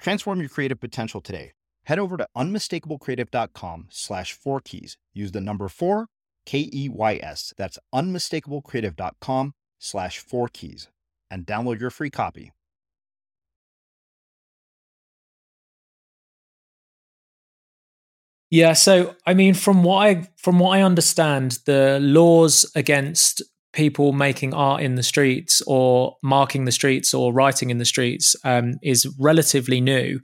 Transform your creative potential today. Head over to unmistakablecreative.com slash four keys. Use the number four, K E Y S. That's unmistakablecreative.com slash four keys and download your free copy. Yeah, so I mean, from what I from what I understand, the laws against people making art in the streets or marking the streets or writing in the streets um, is relatively new.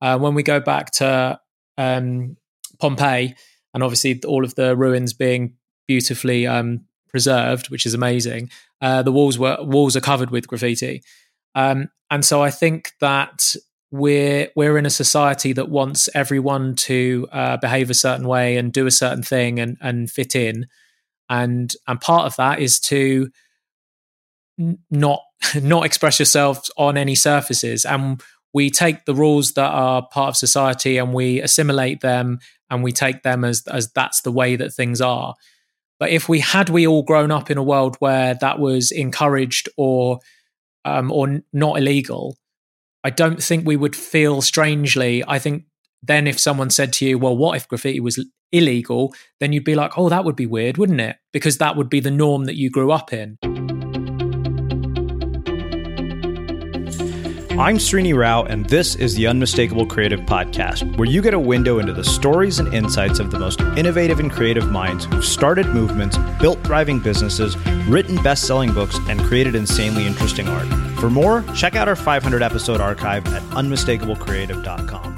Uh, when we go back to um, Pompeii, and obviously all of the ruins being beautifully um, preserved, which is amazing, uh, the walls were walls are covered with graffiti, um, and so I think that we're we're in a society that wants everyone to uh, behave a certain way and do a certain thing and and fit in and and part of that is to not not express yourself on any surfaces. And we take the rules that are part of society and we assimilate them and we take them as as that's the way that things are. But if we had we all grown up in a world where that was encouraged or um, or not illegal i don't think we would feel strangely i think then if someone said to you well what if graffiti was illegal, then you'd be like, oh, that would be weird, wouldn't it? Because that would be the norm that you grew up in. I'm Srini Rao, and this is the Unmistakable Creative Podcast, where you get a window into the stories and insights of the most innovative and creative minds who've started movements, built thriving businesses, written best selling books, and created insanely interesting art. For more, check out our 500 episode archive at unmistakablecreative.com.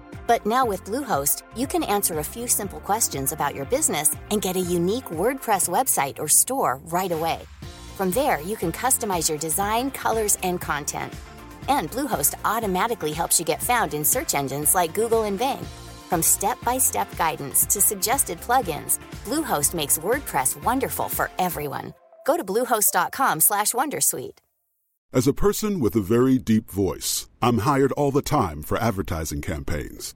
But now with Bluehost, you can answer a few simple questions about your business and get a unique WordPress website or store right away. From there, you can customize your design, colors, and content. And Bluehost automatically helps you get found in search engines like Google and Bing. From step-by-step guidance to suggested plugins, Bluehost makes WordPress wonderful for everyone. Go to bluehost.com/wondersuite. As a person with a very deep voice, I'm hired all the time for advertising campaigns.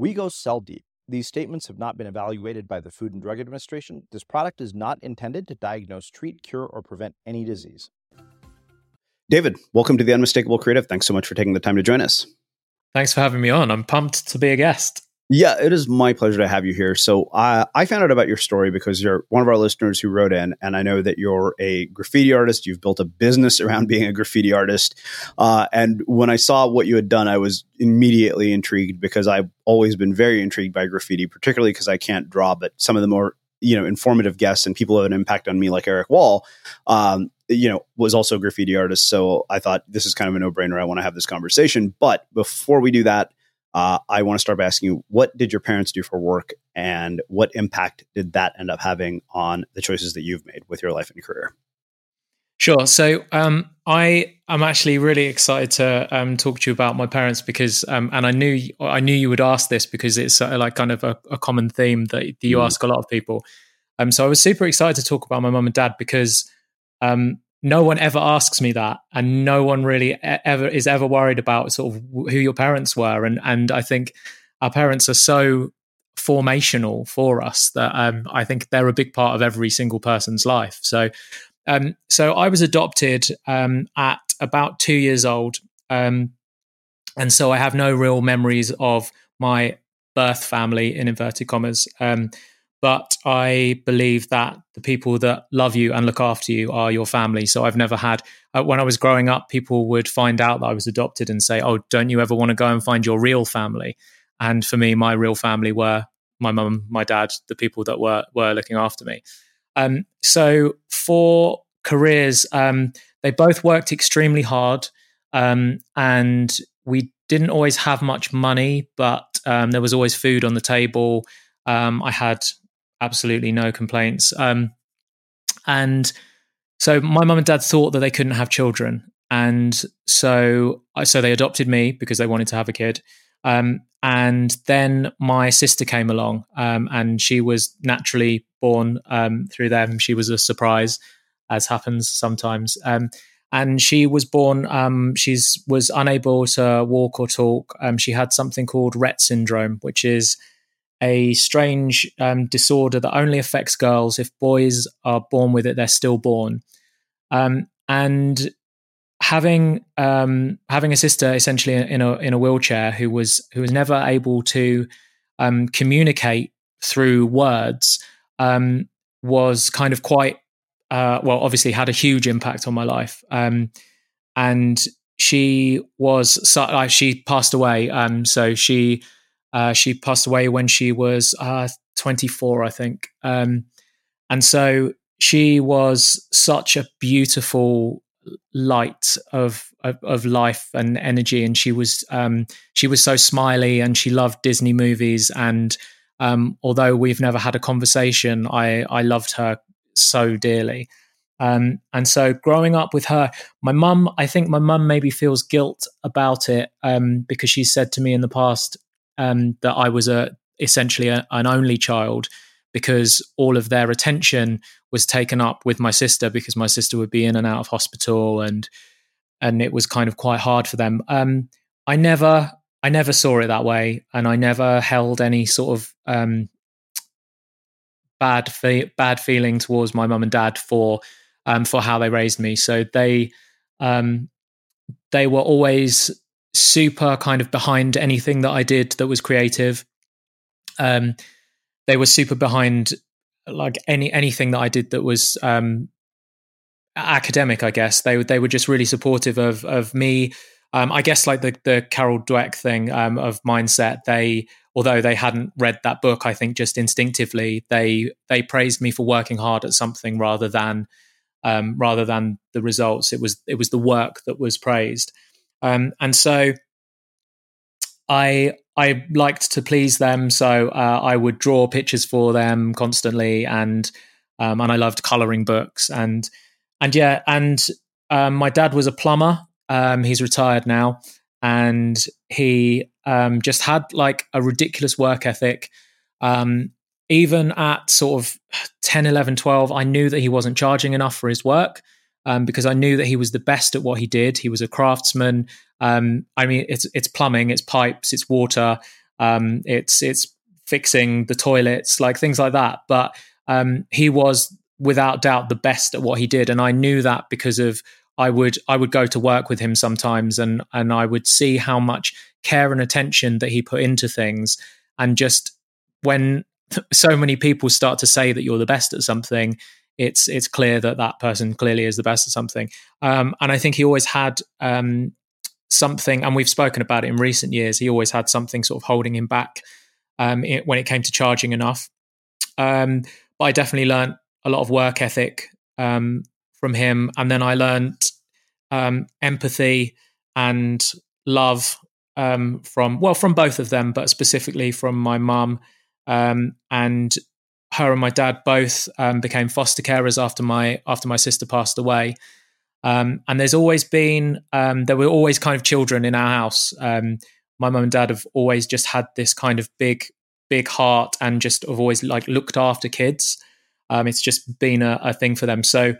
We go cell deep. These statements have not been evaluated by the Food and Drug Administration. This product is not intended to diagnose, treat, cure, or prevent any disease. David, welcome to the Unmistakable Creative. Thanks so much for taking the time to join us. Thanks for having me on. I'm pumped to be a guest. Yeah, it is my pleasure to have you here. So uh, I found out about your story because you're one of our listeners who wrote in, and I know that you're a graffiti artist. You've built a business around being a graffiti artist. Uh, and when I saw what you had done, I was immediately intrigued because I've always been very intrigued by graffiti, particularly because I can't draw, but some of the more you know informative guests and people have an impact on me, like Erik Wahl, um, you know, was also a graffiti artist. So I thought this is kind of a no brainer. I want to have this conversation. But before we do that, uh, I want to start by asking you, what did your parents do for work, and what impact did that end up having on the choices that you've made with your life and career? Sure. So um, I am actually really excited to um, talk to you about my parents because, um, and I knew I knew you would ask this because it's uh, like kind of a, a, common theme that, that you mm. ask a lot of people. Um, so I was super excited to talk about my mum and dad because um, no one ever asks me that and no one really ever is ever worried about sort of who your parents were and and i think our parents are so formational for us that um, i think they're a big part of every single person's life. So um, so i was adopted um, at about two years old um, and so i have no real memories of my birth family in inverted commas um, but I believe that the people that love you and look after you are your family. So I've never had, uh, when I was growing up, people would find out that I was adopted and say, Oh, don't you ever want to go and find your real family? And for me, my real family were my mum, my dad, the people that were, were looking after me. Um, so for careers, um, they both worked extremely hard. Um, and we didn't always have much money, but um, there was always food on the table. Um, I had absolutely no complaints. Um, and so my mum and dad thought that they couldn't have children, and so so they adopted me because they wanted to have a kid. Um, and then my sister came along, um, and she was naturally born um, through them. She was a surprise, as happens sometimes. Um, and she was born. Um, she's was unable to walk or talk. Um, she had something called Rett syndrome, which is a strange um, disorder that only affects girls. If boys are born with it, they're stillborn. Um, and having um, having a sister essentially in a in a wheelchair who was who was never able to um, communicate through words um, was kind of quite uh, well. Obviously, had a huge impact on my life. Um, and she was she passed away. so she uh, she passed away when she was uh, 24, I think. Um, and so she was such a beautiful light of, of, of life and energy, and she was um, she was so smiley, and she loved Disney movies. And um, although we've never had a conversation, I I loved her so dearly. Um, and so growing up with her, my mum, I think my mum maybe feels guilt about it um, because she said to me in the past um, that I was a essentially a, an only child because all of their attention was taken up with my sister because my sister would be in and out of hospital and and it was kind of quite hard for them. Um, I never I never saw it that way, and I never held any sort of um, bad fe- bad feeling towards my mum and dad for um, for how they raised me. So they um, they were always super kind of behind anything that I did that was creative. Um, they were super behind like any anything that I did that was um, academic. I guess they they were just really supportive of of me. Um, I guess like the the Carol Dweck thing um, of mindset. They although they hadn't read that book, I think just instinctively they they praised me for working hard at something rather than um, rather than the results. It was it was the work that was praised, um, and so I I liked to please them. So uh, I would draw pictures for them constantly, and um, and I loved coloring books and and yeah, and um, my dad was a plumber. Um, he's retired now, and he um, just had like a ridiculous work ethic. Um, even at sort of 10, 11, 12, I knew that he wasn't charging enough for his work um, because I knew that he was the best at what he did. He was a craftsman. Um, I mean, it's it's plumbing, it's pipes, it's water, um, it's it's fixing the toilets, like things like that. But um, he was without doubt the best at what he did, and I knew that because of I would I would go to work with him sometimes, and and I would see how much care and attention that he put into things, and just when so many people start to say that you're the best at something, it's it's clear that that person clearly is the best at something. Um, and I think he always had um, something, and we've spoken about it in recent years. He always had something sort of holding him back um, it, when it came to charging enough. Um, but I definitely learned a lot of work ethic um, from him, and then I learned um, empathy and love from well from both of them, but specifically from my mum um, and her and my dad both um, became foster carers after my after my sister passed away. Um, and there's always been um, there were always kind of children in our house. Um, my mum and dad have always just had this kind of big big heart and just have always like looked after kids. Um, it's just been a, a thing for them. So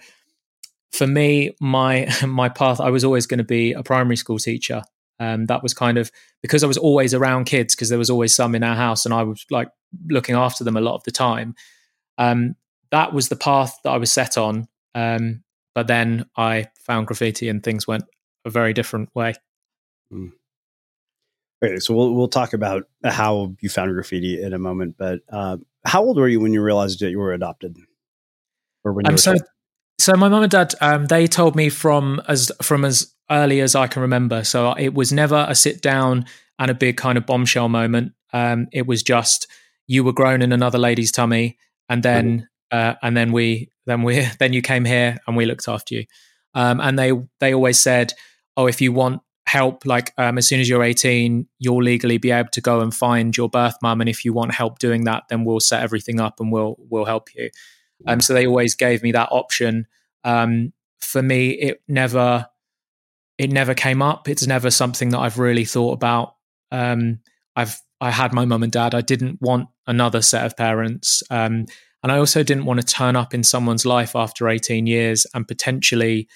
for me, my my path, I was always going to be a primary school teacher. Um, that was kind of because I was always around kids because there was always some in our house, and I was like looking after them a lot of the time. Um, that was the path that I was set on. Um, but then I found graffiti, and things went a very different way. Mm. Okay, so we'll we'll talk about how you found graffiti in a moment. But uh, how old were you when you realized that you were adopted, or when you were so, so my mum and dad um, they told me from as from as early as I can remember. So it was never a sit down and a big kind of bombshell moment. Um, it was just you were grown in another lady's tummy, and then uh, and then we then we then you came here and we looked after you. Um, and they they always said, oh, if you want help, like um, as soon as you're 18, you'll legally be able to go and find your birth mum, and if you want help doing that, then we'll set everything up and we'll we'll help you. Um, so they always gave me that option. Um, for me, it never it never came up. It's never something that I've really thought about. Um, I've I had my mum and dad. I didn't want another set of parents. Um, and I also didn't want to turn up in someone's life after 18 years and potentially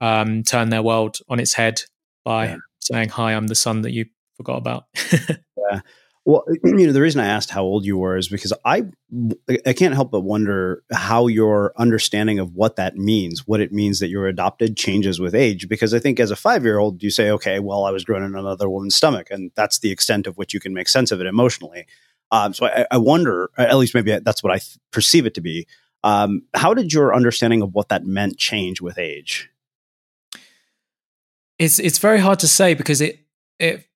um, turn their world on its head by yeah. saying, Hi, I'm the son that you forgot about. yeah. Well, you know, the reason I asked how old you were is because I I can't help but wonder how your understanding of what that means, what it means that you're adopted, changes with age. Because I think as a five year old, you say, okay, well, I was grown in another woman's stomach, and that's the extent of which you can make sense of it emotionally. Um, so I, I, wonder, at least maybe that's what I th- perceive it to be. Um, how did your understanding of what that meant change with age? It's it's very hard to say because it it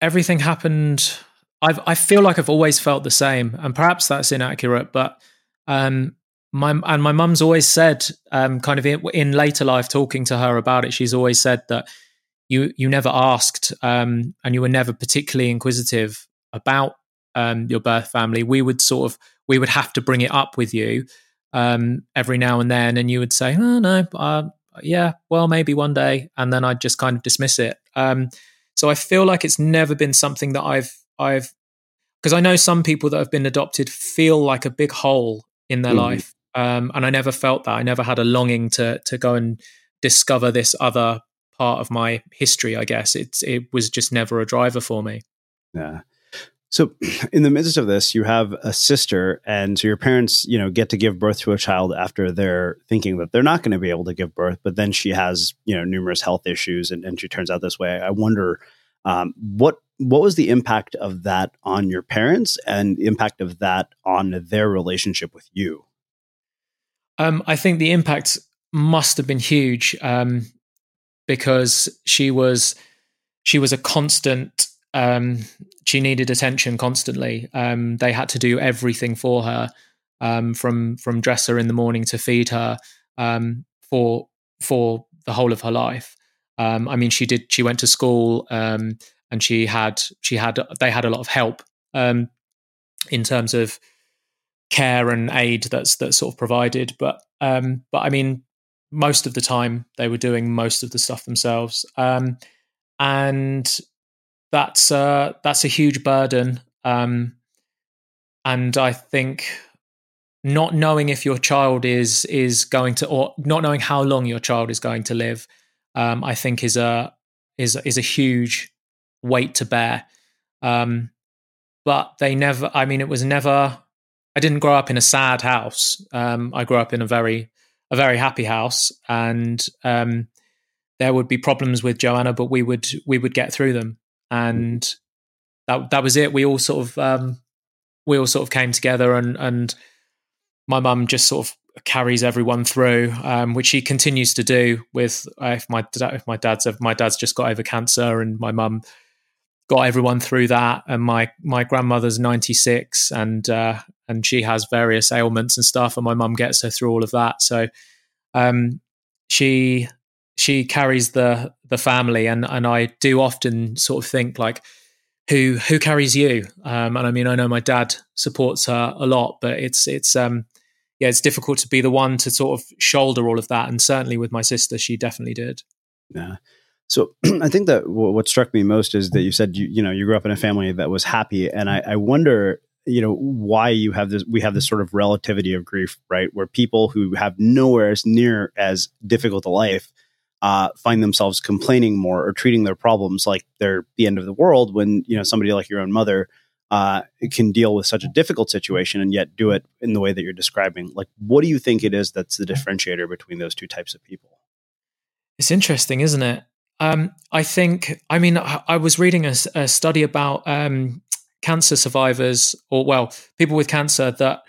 everything happened I've, I feel like I've always felt the same, and perhaps that's inaccurate. But um, my and my mum's always said, um, kind of in, in, later life, talking to her about it, she's always said that you you never asked, um, and you were never particularly inquisitive about um, your birth family. We would sort of we would have to bring it up with you, um, every now and then, and you would say, "Oh no, uh, yeah, well maybe one day," and then I'd just kind of dismiss it. Um, so I feel like it's never been something that I've I've because I know some people that have been adopted feel like a big hole in their mm. life, um, and I never felt that. I never had a longing to to go and discover this other part of my history. I guess it's it was just never a driver for me. Yeah. So, in the midst of this, you have a sister, and so your parents, you know, get to give birth to a child after they're thinking that they're not going to be able to give birth, but then she has, you know, numerous health issues, and, and she turns out this way. I wonder um, what what was the impact of that on your parents, and the impact of that on their relationship with you. Um, I think the impact must have been huge um, because she was she was a constant um, she needed attention constantly. Um, they had to do everything for her, um, from from dress her in the morning to feed her um, for for the whole of her life. I mean, she did. She went to school, and she had she had they had a lot of help in terms of care and aid that's that's sort of provided. But but I mean, most of the time they were doing most of the stuff themselves. and that's uh, that's a huge burden. Um, and I think not knowing if your child is is going to, or not knowing how long your child is going to live, um, I think is a is is a huge weight to bear. Um, but they never. I mean, it was never. I didn't grow up in a sad house. Um, I grew up in a very a very happy house, and um, there would be problems with Joanna, but we would we would get through them and that that was it. We all sort of um, we all sort of came together, and and my mum just sort of carries everyone through, um, which she continues to do. With uh, if my if my dad's my dad's just got over cancer, and my mum got everyone through that, and my my grandmother's ninety six, and uh, and she has various ailments and stuff, and my mum gets her through all of that. So um, she she carries the the family, and and I do often sort of think like, who who carries you? Um, and I mean, I know my dad supports her a lot, but it's it's um yeah, it's difficult to be the one to sort of shoulder all of that. And certainly with my sister, she definitely did. Yeah. So I think that what struck me most is that you said you you know you grew up in a family that was happy, and I, I wonder you know why you have this we have this sort of relativity of grief right? Where people who have nowhere as near as difficult a life uh, find themselves complaining more or treating their problems like they're the end of the world when you know somebody like your own mother uh, can deal with such a difficult situation and yet do it in the way that you're describing. Like what do you think it is that's the differentiator between those two types of people? It's interesting isn't it um, i think i mean i, was reading a, a study about um, cancer survivors or well people with cancer that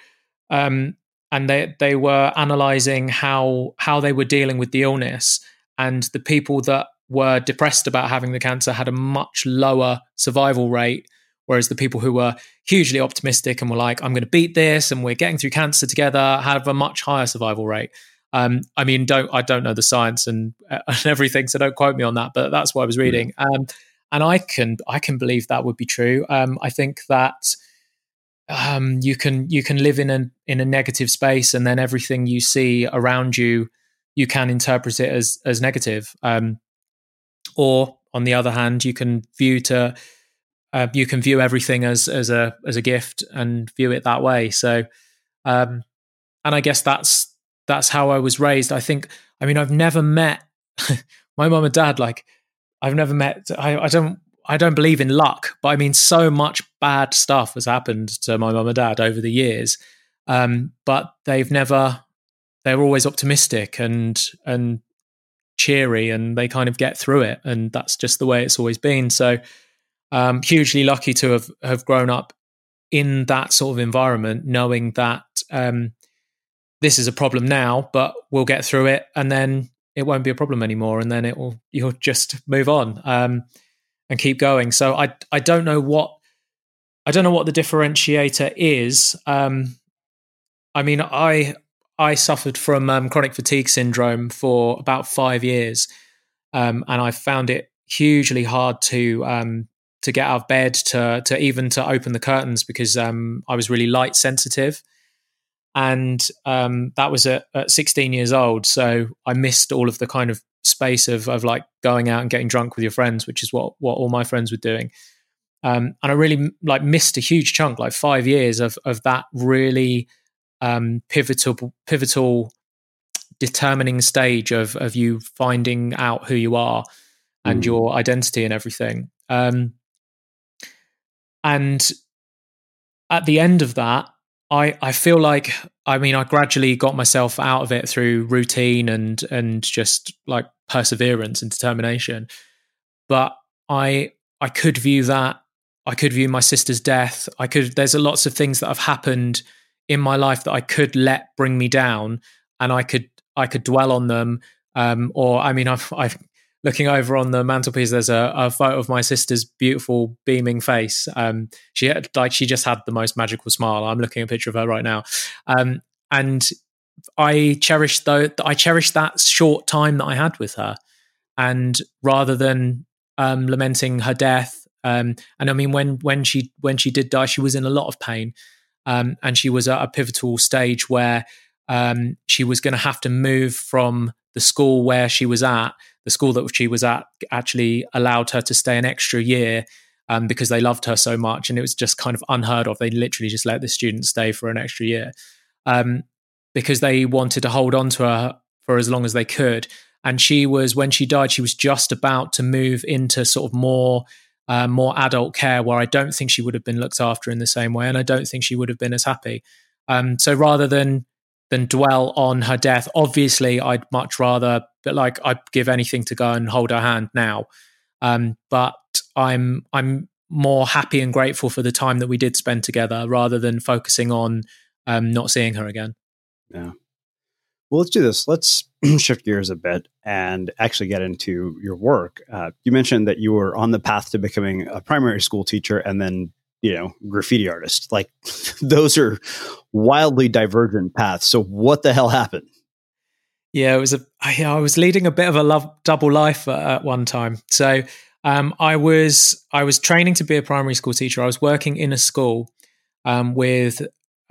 um, and they they were analyzing how how they were dealing with the illness and the people that were depressed about having the cancer had a much lower survival rate whereas the people who were hugely optimistic and were like i'm going to beat this and we're getting through cancer together have a much higher survival rate um, i mean don't i don't know the science and, uh, and everything so don't quote me on that but that's what i was reading um, and i can i can believe that would be true um, i think that um, you can you can live in a in a negative space and then everything you see around you you can interpret it as as negative. Um, or on the other hand, you can view to uh, you can view everything as as a as a gift and view it that way. So, um, and I guess that's that's how I was raised. I think. I mean, I've never met my mom and dad. Like, I've never met. I, I don't. I don't believe in luck, but I mean, so much bad stuff has happened to my mom and dad over the years. Um, but they've never they're always optimistic and and cheery and they kind of get through it and that's just the way it's always been so um hugely lucky to have have grown up in that sort of environment knowing that um this is a problem now but we'll get through it and then it won't be a problem anymore and then it will you'll just move on um and keep going so i i don't know what i don't know what the differentiator is um i mean i I suffered from um, chronic fatigue syndrome for about five years, um, and I found it hugely hard to um, to get out of bed, to to even to open the curtains because um, I was really light sensitive. And um, that was at, at 16 years old. So I missed all of the kind of space of of like going out and getting drunk with your friends, which is what what all my friends were doing. Um, and I really like missed a huge chunk, like five years of of that really um, pivotal pivotal determining stage of of you finding out who you are and mm. your identity and everything. Um, and at the end of that, I I feel like I mean I gradually got myself out of it through routine and and just like perseverance and determination. But I I could view that I could view my sister's death. I could there's a lots of things that have happened in my life that I could let bring me down and I could I could dwell on them. Um, or I mean I've I've looking over on the mantelpiece, there's a, a photo of my sister's beautiful beaming face. Um, she had, like she just had the most magical smile. I'm looking at a picture of her right now, um, and I cherish though I cherish that short time that I had with her, and rather than um, lamenting her death, um, and I mean when when she when she did die, she was in a lot of pain, um, and she was at a pivotal stage where um, she was going to have to move from the school where she was at the school that she was at actually allowed her to stay an extra year um, because they loved her so much, and it was just kind of unheard of. They literally just let the student stay for an extra year um, because they wanted to hold on to her for as long as they could. And she was when she died, she was just about to move into sort of more uh, more adult care, where I don't think she would have been looked after in the same way, and I don't think she would have been as happy. Um, so rather than than dwell on her death. Obviously, I'd much rather, but like I'd give anything to go and hold her hand now. Um, but I'm I'm more happy and grateful for the time that we did spend together, rather than focusing on um, not seeing her again. Yeah. Well, let's do this. Let's shift gears a bit and actually get into your work. Uh, you mentioned that you were on the path to becoming a primary school teacher and then you know, graffiti artist. Like those are wildly divergent paths. So what the hell happened? Yeah, it was a. I, I was leading a bit of a love, double life at, at one time. So um, I was I was training to be a primary school teacher. I was working in a school um, with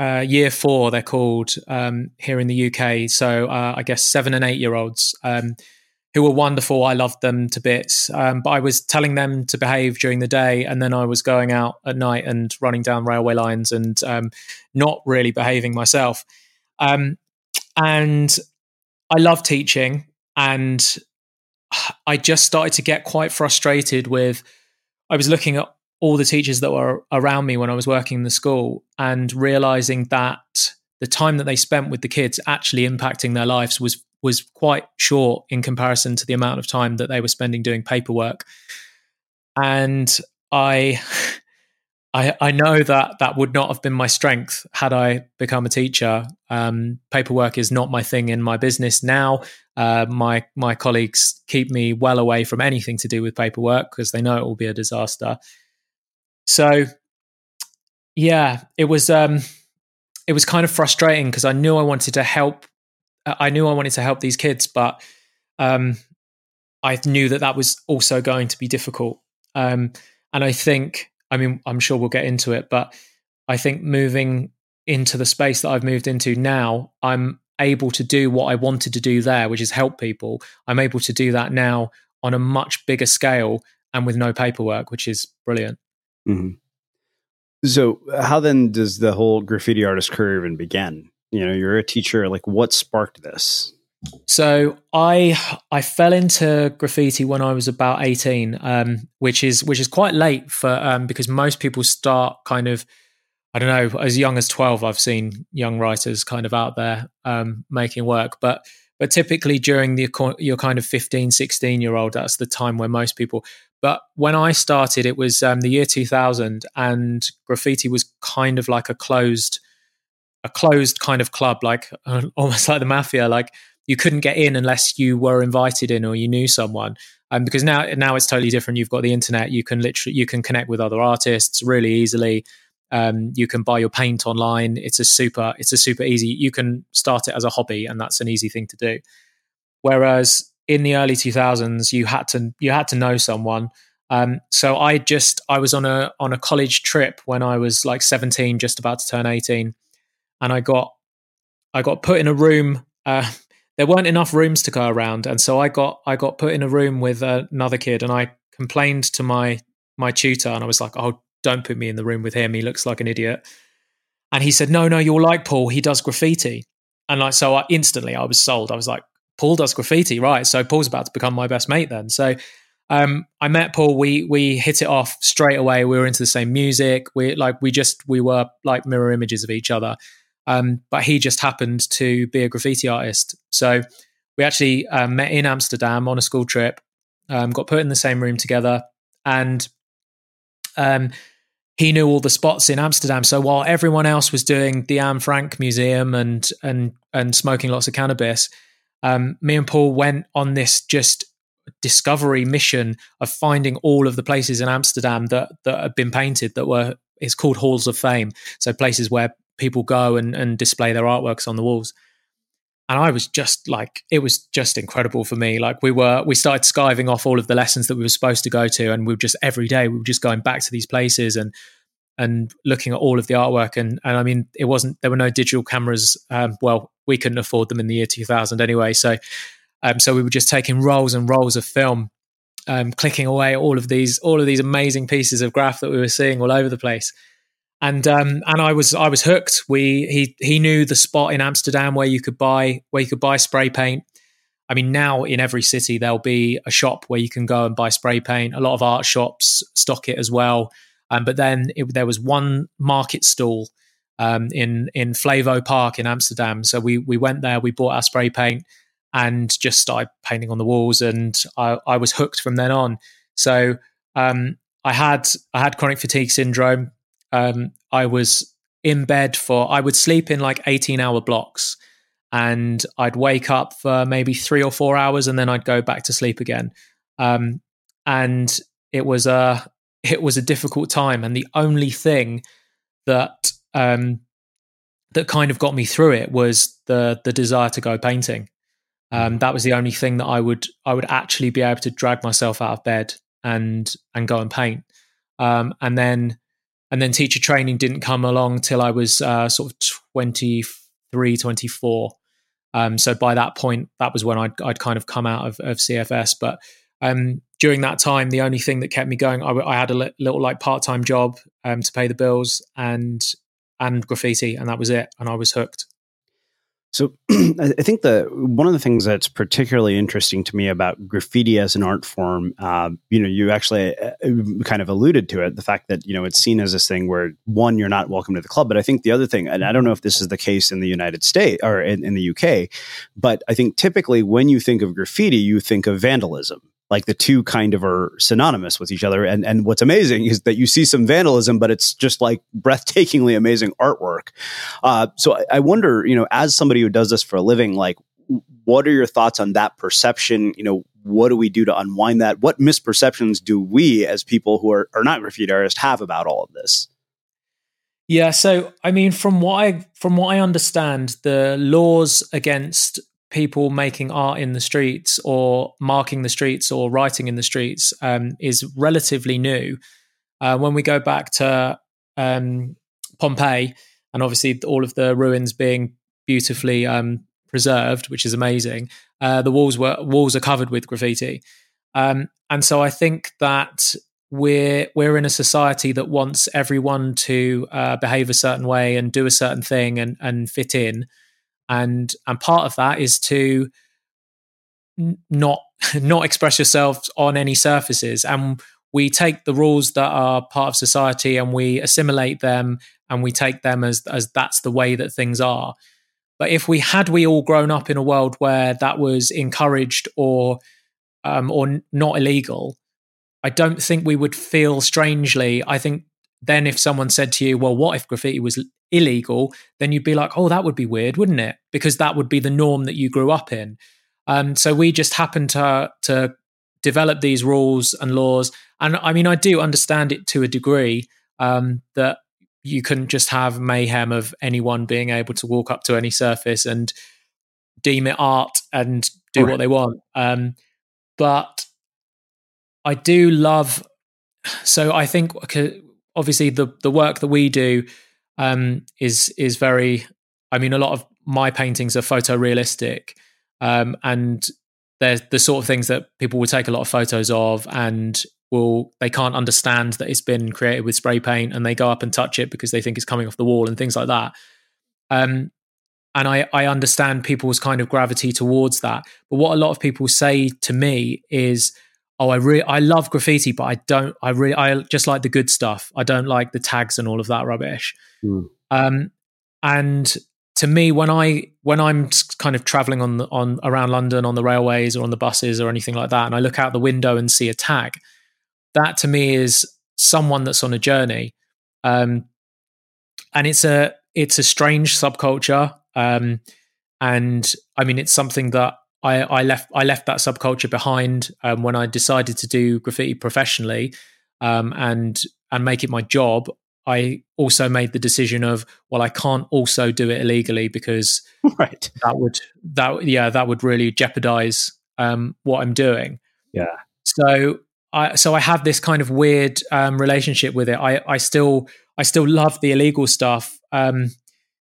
uh, year four. They're called um, here in the UK. So uh, I guess seven and eight year olds. Who were wonderful. I loved them to bits. Um, but I was telling them to behave during the day, and then I was going out at night and running down railway lines and um, not really behaving myself. Um, and I love teaching, and I just started to get quite frustrated with. I was looking at all the teachers that were around me when I was working in the school and realizing that the time that they spent with the kids actually impacting their lives was was quite short in comparison to the amount of time that they were spending doing paperwork. And I I, I know that that would not have been my strength had I become a teacher. Um, paperwork is not my thing in my business now. Uh, my my colleagues keep me well away from anything to do with paperwork because they know it will be a disaster. So, yeah, it was um, it was kind of frustrating because I knew I wanted to help I knew I wanted to help these kids, but um, I knew that that was also going to be difficult. Um, and I think, I mean, I'm sure we'll get into it, but I think moving into the space that I've moved into now, I'm able to do what I wanted to do there, which is help people. I'm able to do that now on a much bigger scale and with no paperwork, which is brilliant. Mm-hmm. So, how then does the whole graffiti artist career even begin? You know you're a teacher like what sparked this? So i i fell into graffiti when i was about 18 um, which is which is quite late for um, because most people start kind of i don't know as young as 12 i've seen young writers kind of out there um, making work. But but typically during the your kind of 15 16 year old that's the time where most people but when i started it was um, the year 2000 and graffiti was kind of like a closed a closed kind of club, like uh, almost like the mafia. Like you couldn't get in unless you were invited in or you knew someone. Um, because now now it's totally different. You've got the internet. You can literally you can connect with other artists really easily. Um, you can buy your paint online. It's a super it's a super easy. You can start it as a hobby, and that's an easy thing to do. Whereas in the early 2000s, you had to you had to know someone. Um, so I just I was on a on a college trip when I was like 17, just about to turn 18, and I got I got put in a room. Uh, there weren't enough rooms to go around, and so I got I got put in a room with another kid, and I complained to my my tutor, and I was like, "Oh, don't put me in the room with him. He looks like an idiot." And he said, "No, no, you'll like Paul. He does graffiti." And like, so I instantly I was sold. I was like, "Paul does graffiti, right?" So Paul's about to become my best mate then. So um, I met Paul. We we hit it off straight away. We were into the same music. We like we just we were like mirror images of each other. Um, but he just happened to be a graffiti artist. So we actually um, met in Amsterdam on a school trip. Um, got put in the same room together, and um, he knew all the spots in Amsterdam. So while everyone else was doing the Anne Frank Museum and and and smoking lots of cannabis, um, me and Paul went on this just discovery mission of finding all of the places in Amsterdam that that have been painted that were it's called halls of fame. So places where people go and, and display their artworks on the walls. And I was just like, it was just incredible for me. Like we were, we started skiving off all of the lessons that we were supposed to go to, and we were just every day we were just going back to these places and and looking at all of the artwork. And and I mean, it wasn't there were no digital cameras. Um, well, we couldn't afford them in the year 2000 anyway. So um, so we were just taking rolls and rolls of film, um, clicking away all of these all of these amazing pieces of graph that we were seeing all over the place. And um, and I was I was hooked. We he he knew the spot in Amsterdam where you could buy where you could buy spray paint. I mean, now in every city there'll be a shop where you can go and buy spray paint. A lot of art shops stock it as well. Um, but then it, there was one market stall um, in in Flevo Park in Amsterdam. So we we went there, we bought our spray paint, and just started painting on the walls. And I, I was hooked from then on. So um, I had I had chronic fatigue syndrome. Um, I was in bed for I would sleep in like eighteen hour blocks, and I'd wake up for maybe three or four hours, and then I'd go back to sleep again. Um, and it was a it was a difficult time, and the only thing that um, that kind of got me through it was the the desire to go painting. Um, that was the only thing that I would I would actually be able to drag myself out of bed and and go and paint. Um, and then and then teacher training didn't come along till I was uh, sort of 23, 24. Um, so by that point, that was when I'd, I'd kind of come out of, of CFS. But um, during that time, the only thing that kept me going, I, I had a li- little like part time job um, to pay the bills and and graffiti, and that was it. And I was hooked. So I think the one of the things that's particularly interesting to me about graffiti as an art form, uh, you know, you actually uh, kind of alluded to it, the fact that you know it's seen as this thing where one, you're not welcome to the club, but I think the other thing, and I don't know if this is the case in the United States or in, in the UK, but I think typically when you think of graffiti, you think of vandalism like the two kind of are synonymous with each other. And and what's amazing is that you see some vandalism, but it's just like breathtakingly amazing artwork. Uh, so I, I wonder, you know, as somebody who does this for a living, like what are your thoughts on that perception? You know, what do we do to unwind that? What misperceptions do we as people who are, are not graffiti artists have about all of this? Yeah, so I mean, from what I from what I understand, the laws against people making art in the streets or marking the streets or writing in the streets um, is relatively new. Uh, when we go back to um, Pompeii, and obviously all of the ruins being beautifully um, preserved, which is amazing, uh, the walls were walls are covered with graffiti, um, and so I think that we're we're in a society that wants everyone to uh, behave a certain way and do a certain thing and and fit in and and part of that is to not not express yourself on any surfaces. And we take the rules that are part of society and we assimilate them and we take them as as that's the way that things are. But if we had we all grown up in a world where that was encouraged or um, or not illegal i don't think we would feel strangely i think then if someone said to you well what if graffiti was illegal, then you'd be like, oh, that would be weird, wouldn't it? Because that would be the norm that you grew up in. Um, so we just happened to to develop these rules and laws. And I mean, I do understand it to a degree um, that you couldn't just have mayhem of anyone being able to walk up to any surface and deem it art and do right. what they want. Um, but I do love. So I think obviously the the work that we do um, is is very. I mean, a lot of my paintings are photorealistic, um, and they're the sort of things that people will take a lot of photos of, and will they can't understand that it's been created with spray paint, and they go up and touch it because they think it's coming off the wall and things like that. Um, and I, I understand people's kind of gravity towards that. But what a lot of people say to me is, "Oh, I really I love graffiti, but I don't. I really I just like the good stuff. I don't like the tags and all of that rubbish." Mm. Um, and to me, when I when I'm kind of traveling on the, on around London on the railways or on the buses or anything like that, and I look out the window and see a tag, that to me is someone that's on a journey. Um, and it's a it's a strange subculture um, and I mean, it's something that I, I left I left that subculture behind um, when I decided to do graffiti professionally um, and and make it my job. I also made the decision of well, I can't also do it illegally because right. that would that yeah that would really jeopardize um, what I'm doing. Yeah. So I so I have this kind of weird um, relationship with it. I I still I still love the illegal stuff. Um,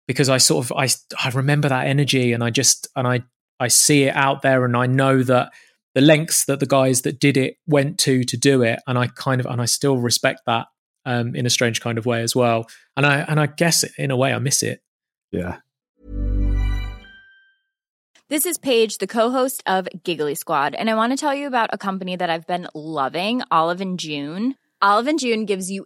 because I sort of I I remember that energy and I just and I I see it out there and I know that the lengths that the guys that did it went to to do it and I kind of and I still respect that um, in a strange kind of way as well and I and I guess in a way I miss it. Yeah. This is Paige, the co-host of Giggly Squad, and I want to tell you about a company that I've been loving, Olive and June. Olive and June gives you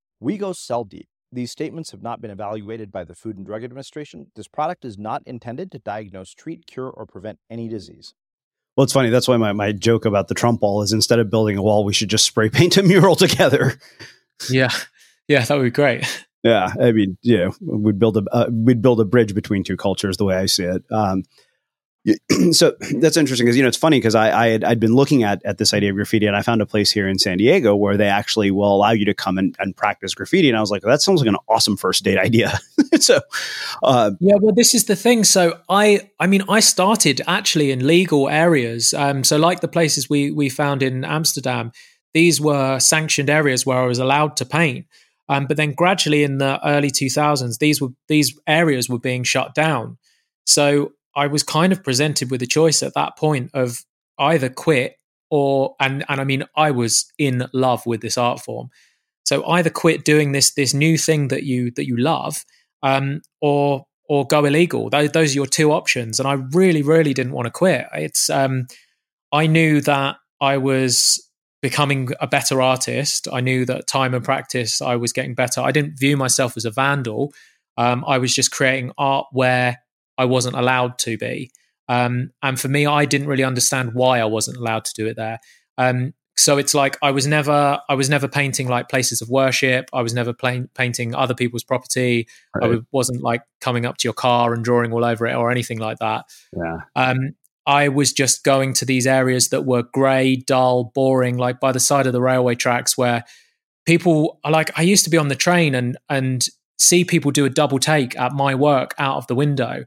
We go cell deep. These statements have not been evaluated by the Food and Drug Administration. This product is not intended to diagnose, treat, cure, or prevent any disease. Well, it's funny. That's why my, my joke about the Trump wall is instead of building a wall, we should just spray paint a mural together. Yeah. Yeah, that would be great. Yeah, I mean, yeah, we'd build a uh, we'd build a bridge between two cultures, the way I see it. Um, so that's interesting because you know it's funny because I, I had I'd been looking at at this idea of graffiti and I found a place here in San Diego where they actually will allow you to come and, and practice graffiti and I was like that sounds like an awesome first date idea. so uh, yeah, well this is the thing. So I I mean I started actually in legal areas. Um, so like the places we we found in Amsterdam, these were sanctioned areas where I was allowed to paint. Um, but then gradually in the early 2000s, these were these areas were being shut down. So I was kind of presented with a choice at that point of either quit or and and I mean I was in love with this art form. So either quit doing this this new thing that you that you love, um, or or go illegal. Those, those are your two options. And I really really didn't want to quit. It's um, I knew that I was becoming a better artist. I knew that time and practice I was getting better. I didn't view myself as a vandal. Um, I was just creating art where I wasn't allowed to be. Um, and for me, I didn't really understand why I wasn't allowed to do it there. Um, so it's like I was never I was never painting like places of worship. I was never playing, painting other people's property. Right. I wasn't like coming up to your car and drawing all over it or anything like that. Yeah. Um, I was just going to these areas that were grey, dull, boring, like by the side of the railway tracks where people are like I used to be on the train and and see people do a double take at my work out of the window.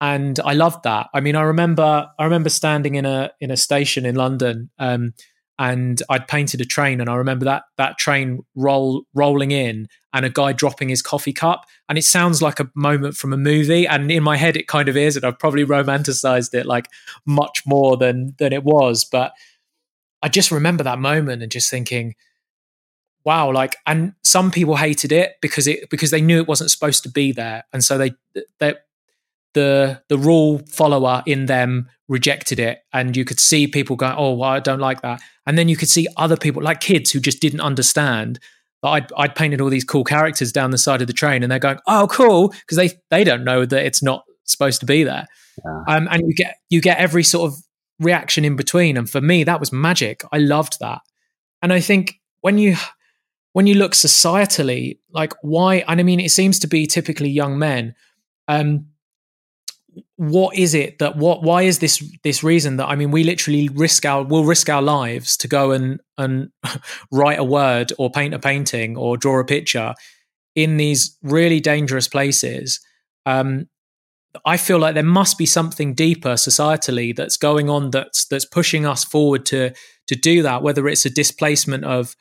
And I loved that. I mean, I remember I remember standing in a in a station in London, um, and I'd painted a train, and I remember that that train roll rolling in, and a guy dropping his coffee cup, and it sounds like a moment from a movie, and in my head it kind of is, and I've probably romanticized it like much more than than it was, but I just remember that moment and just thinking, wow like and some people hated it because it because they knew it wasn't supposed to be there. And so they they the the rule follower in them rejected it. And you could see people going oh well, i don't like that. And then you could see other people like kids who just didn't understand that I'd, I'd painted all these cool characters down the side of the train and they're going oh cool because they they don't know that it's not supposed to be there. Yeah. um, and you get you get every sort of reaction in between. And for me that was magic. I loved that. And i think when you when you look societally like why and i mean it seems to be typically young men um, what is it that what why is this this reason that I mean we literally risk our we'll risk our lives to go and and write a word or paint a painting or draw a picture in these really dangerous places? Um, I feel like there must be something deeper societally that's going on that's that's pushing us forward to to do that whether it's a displacement of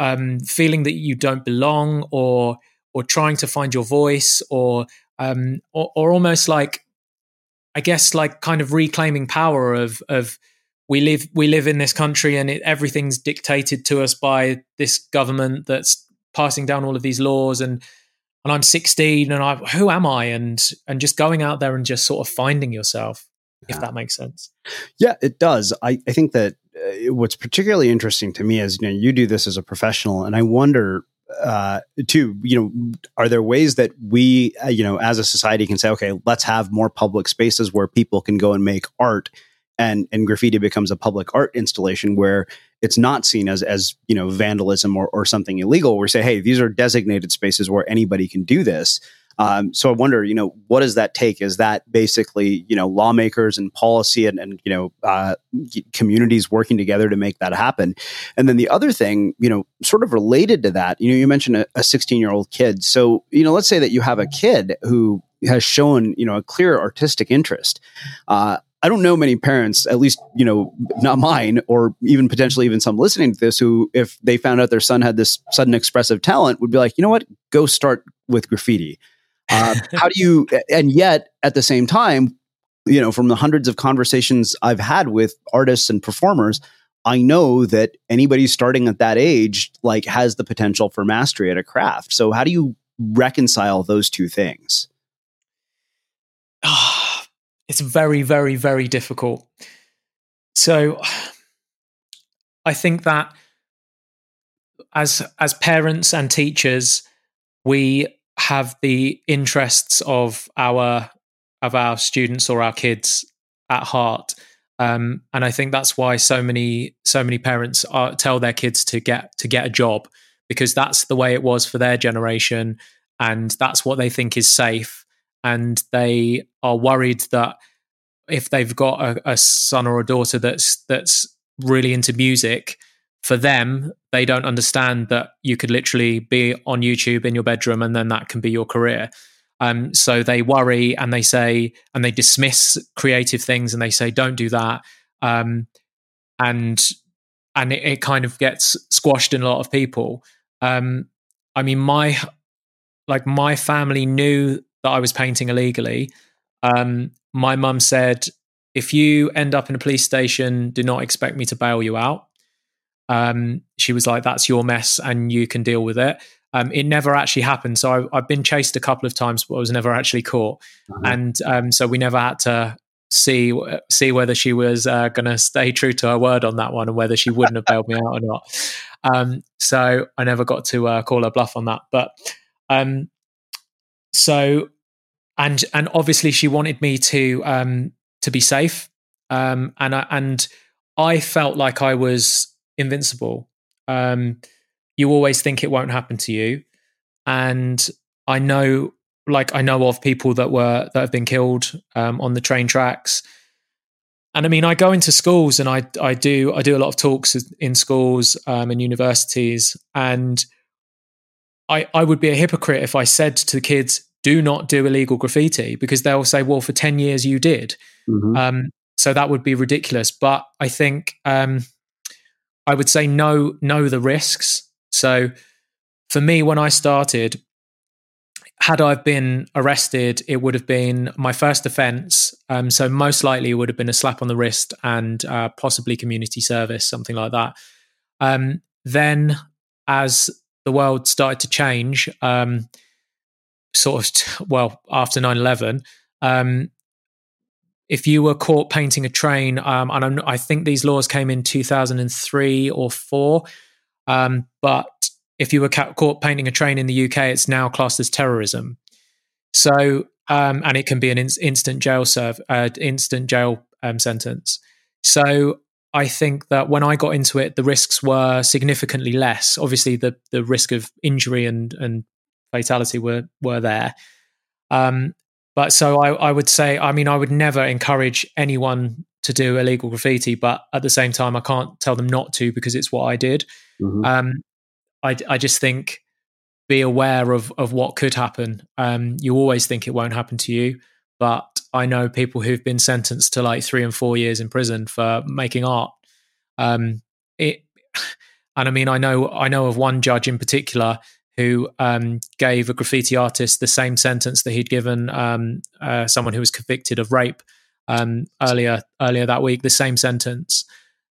um, feeling that you don't belong or or trying to find your voice or um, or, or almost like I guess like kind of reclaiming power of of we live we live in this country and it, everything's dictated to us by this government that's passing down all of these laws and and I'm 16 and I who am I and and just going out there and just sort of finding yourself yeah. if that makes sense. Yeah, it does. I I think that what's particularly interesting to me is you know you do this as a professional and I wonder uh, too, you know, are there ways that we, uh, you know, as a society can say, okay, let's have more public spaces where people can go and make art and, and graffiti becomes a public art installation where it's not seen as, as, you know, vandalism or, or something illegal. We say, hey, these are designated spaces where anybody can do this. Um, so I wonder, you know, what does that take? Is that basically, you know, lawmakers and policy and, and you know, uh, communities working together to make that happen? And then the other thing, you know, sort of related to that, you know, you mentioned a 16 year old kid. So, you know, let's say that you have a kid who has shown, you know, a clear artistic interest. Uh, I don't know many parents, at least, you know, not mine, or even potentially even some listening to this, who, if they found out their son had this sudden expressive talent, would be like, you know what, go start with graffiti. Uh, how do you, and yet at the same time, you know, from the hundreds of conversations I've had with artists and performers, I know that anybody starting at that age like has the potential for mastery at a craft. So how do you reconcile those two things? it's very, very, very difficult. So I think that as as parents and teachers, we have the interests of our of our students or our kids at heart. Um, and I think that's why so many so many parents are, tell their kids to get to get a job because that's the way it was for their generation, and that's what they think is safe. And they are worried that if they've got a, a son or a daughter that's that's really into music, for them, they don't understand that you could literally be on YouTube in your bedroom and then that can be your career. Um, so they worry and they say, and they dismiss creative things and they say, don't do that. Um, and and it, it, kind of gets squashed in a lot of people. Um, I mean, my like my family knew that I was painting illegally. Um, my mum said, if you end up in a police station, do not expect me to bail you out. Um, she was like, that's your mess and you can deal with it. Um, it never actually happened. So I, have been chased a couple of times, but I was never actually caught. Uh-huh. And um, so we never had to see see whether she was uh, going to stay true to her word on that one and whether she wouldn't have bailed me out or not. Um, so I never got to uh, call her bluff on that. But um, so and and obviously she wanted me to um, to be safe. Um, and I, and I felt like I was invincible. Um, you always think it won't happen to you, and I know, like I know of people that were that have been killed um, on the train tracks. And I mean, I go into schools and I I do I do a lot of talks in schools um, and universities, and I I would be a hypocrite if I said to the kids, "Do not do illegal graffiti," because they'll say, "Well, for ten years you did." Mm-hmm. Um, so that would be ridiculous. But I think um, I would say know know the risks. So for me, when I started, had I been arrested, it would have been my first offence. Um, so most likely, it would have been a slap on the wrist and uh, possibly community service, something like that. Um, then, as the world started to change, um, sort of, well, after 9 11, um, if you were caught painting a train, um, and I'm, i think these laws came in 2003 or four, um, but if you were ca- caught painting a train in the UK, it's now classed as terrorism. So, um, and it can be an in- instant jail serve, uh, instant jail um, sentence. So, I think that when I got into it, the risks were significantly less. Obviously, the the risk of injury and and fatality were were there. Um, but so I, I would say, I mean, I would never encourage anyone to do illegal graffiti, but at the same time, I can't tell them not to because it's what I did. Mm-hmm. Um, I, I just think be aware of of what could happen. Um, you always think it won't happen to you, but I know people who've been sentenced to like three and four years in prison for making art. Um, it, and I mean, I know I know of one judge in particular who um, gave a graffiti artist the same sentence that he'd given um, uh, someone who was convicted of rape um, earlier earlier that week. The same sentence.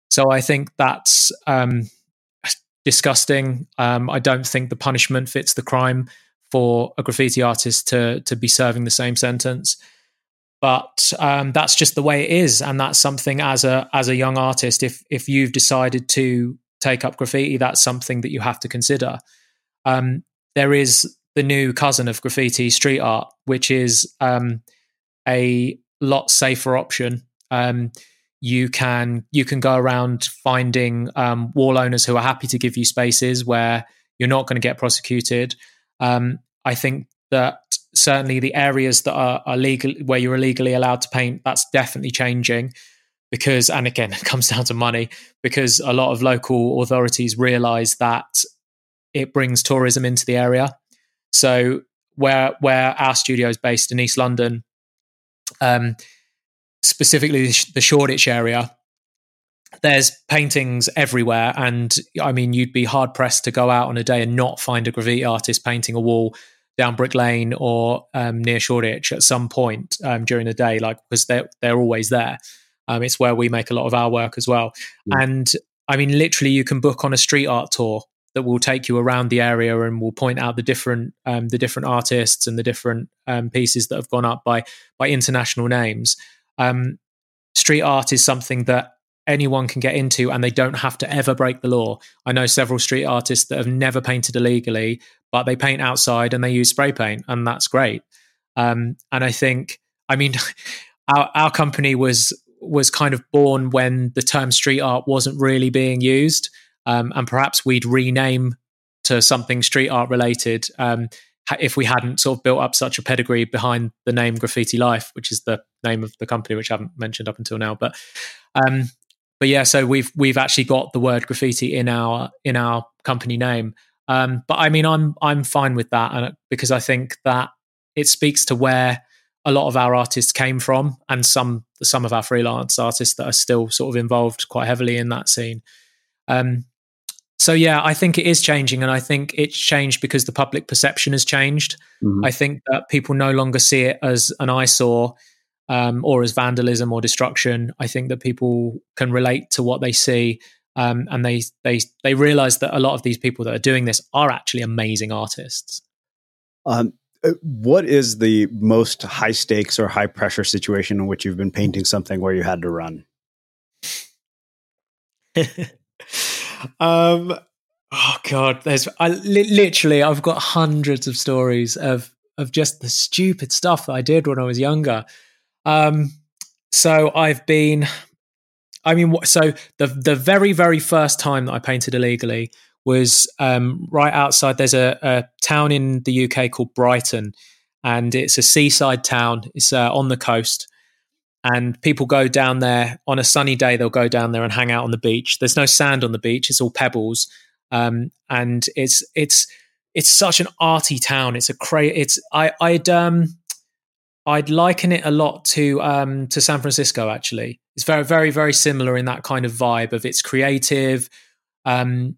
So I think that's um, disgusting. Um, I don't think the punishment fits the crime for a graffiti artist to to be serving the same sentence. But um, that's just the way it is, and that's something as a as a young artist. If if you've decided to take up graffiti, that's something that you have to consider um, there is the new cousin of graffiti street art, which is um, a lot safer option. Um, you can you can go around finding um, wall owners who are happy to give you spaces where you're not going to get prosecuted. Um, I think that certainly the areas that are, are legal where you're illegally allowed to paint, that's definitely changing because and again it comes down to money because a lot of local authorities realize that it brings tourism into the area. So where where our studio is based in East London, um, specifically the Shoreditch area, there's paintings everywhere, and I mean you'd be hard pressed to go out on a day and not find a graffiti artist painting a wall down Brick Lane or um, near Shoreditch at some point um, during the day, like because they're they're always there. Um, it's where we make a lot of our work as well, mm. and I mean literally you can book on a street art tour that will take you around the area and will point out the different um, the different artists and the different um, pieces that have gone up by by international names. Um, street art is something that anyone can get into, and they don't have to ever break the law. I know several street artists that have never painted illegally, but they paint outside and they use spray paint, and that's great. Um, and I think, I mean, our our company was was kind of born when the term street art wasn't really being used um, and perhaps we'd rename to something street art related. Um, if we hadn't sort of built up such a pedigree behind the name Graffiti Life, which is the name of the company, which I haven't mentioned up until now. But um, but yeah, so we've we've actually got the word graffiti in our in our company name. Um, but I mean, I'm I'm fine with that, and because I think that it speaks to where a lot of our artists came from, and some some of our freelance artists that are still sort of involved quite heavily in that scene. Um, so yeah, I think it is changing, and I think it's changed because the public perception has changed. Mm-hmm. I think that people no longer see it as an eyesore um, or as vandalism or destruction. I think that people can relate to what they see, um, and they they they realize that a lot of these people that are doing this are actually amazing artists. Um, uh, what is the most high stakes or high pressure situation in which you've been painting something where you had to run? um, oh god, there's I li- literally I've got hundreds of stories of of just the stupid stuff that I did when I was younger. Um, so I've been, I mean, so the the very very first time that I painted illegally was um, right outside. There's a, a, town in the UK called Brighton, and it's a seaside town. It's uh, on the coast, and people go down there on a sunny day. They'll go down there and hang out on the beach. There's no sand on the beach; it's all pebbles, um, and it's it's it's such an arty town. It's a cra- It's I I'd um I'd liken it a lot to um to San Francisco. Actually, it's very very very similar in that kind of vibe of it's creative. Um,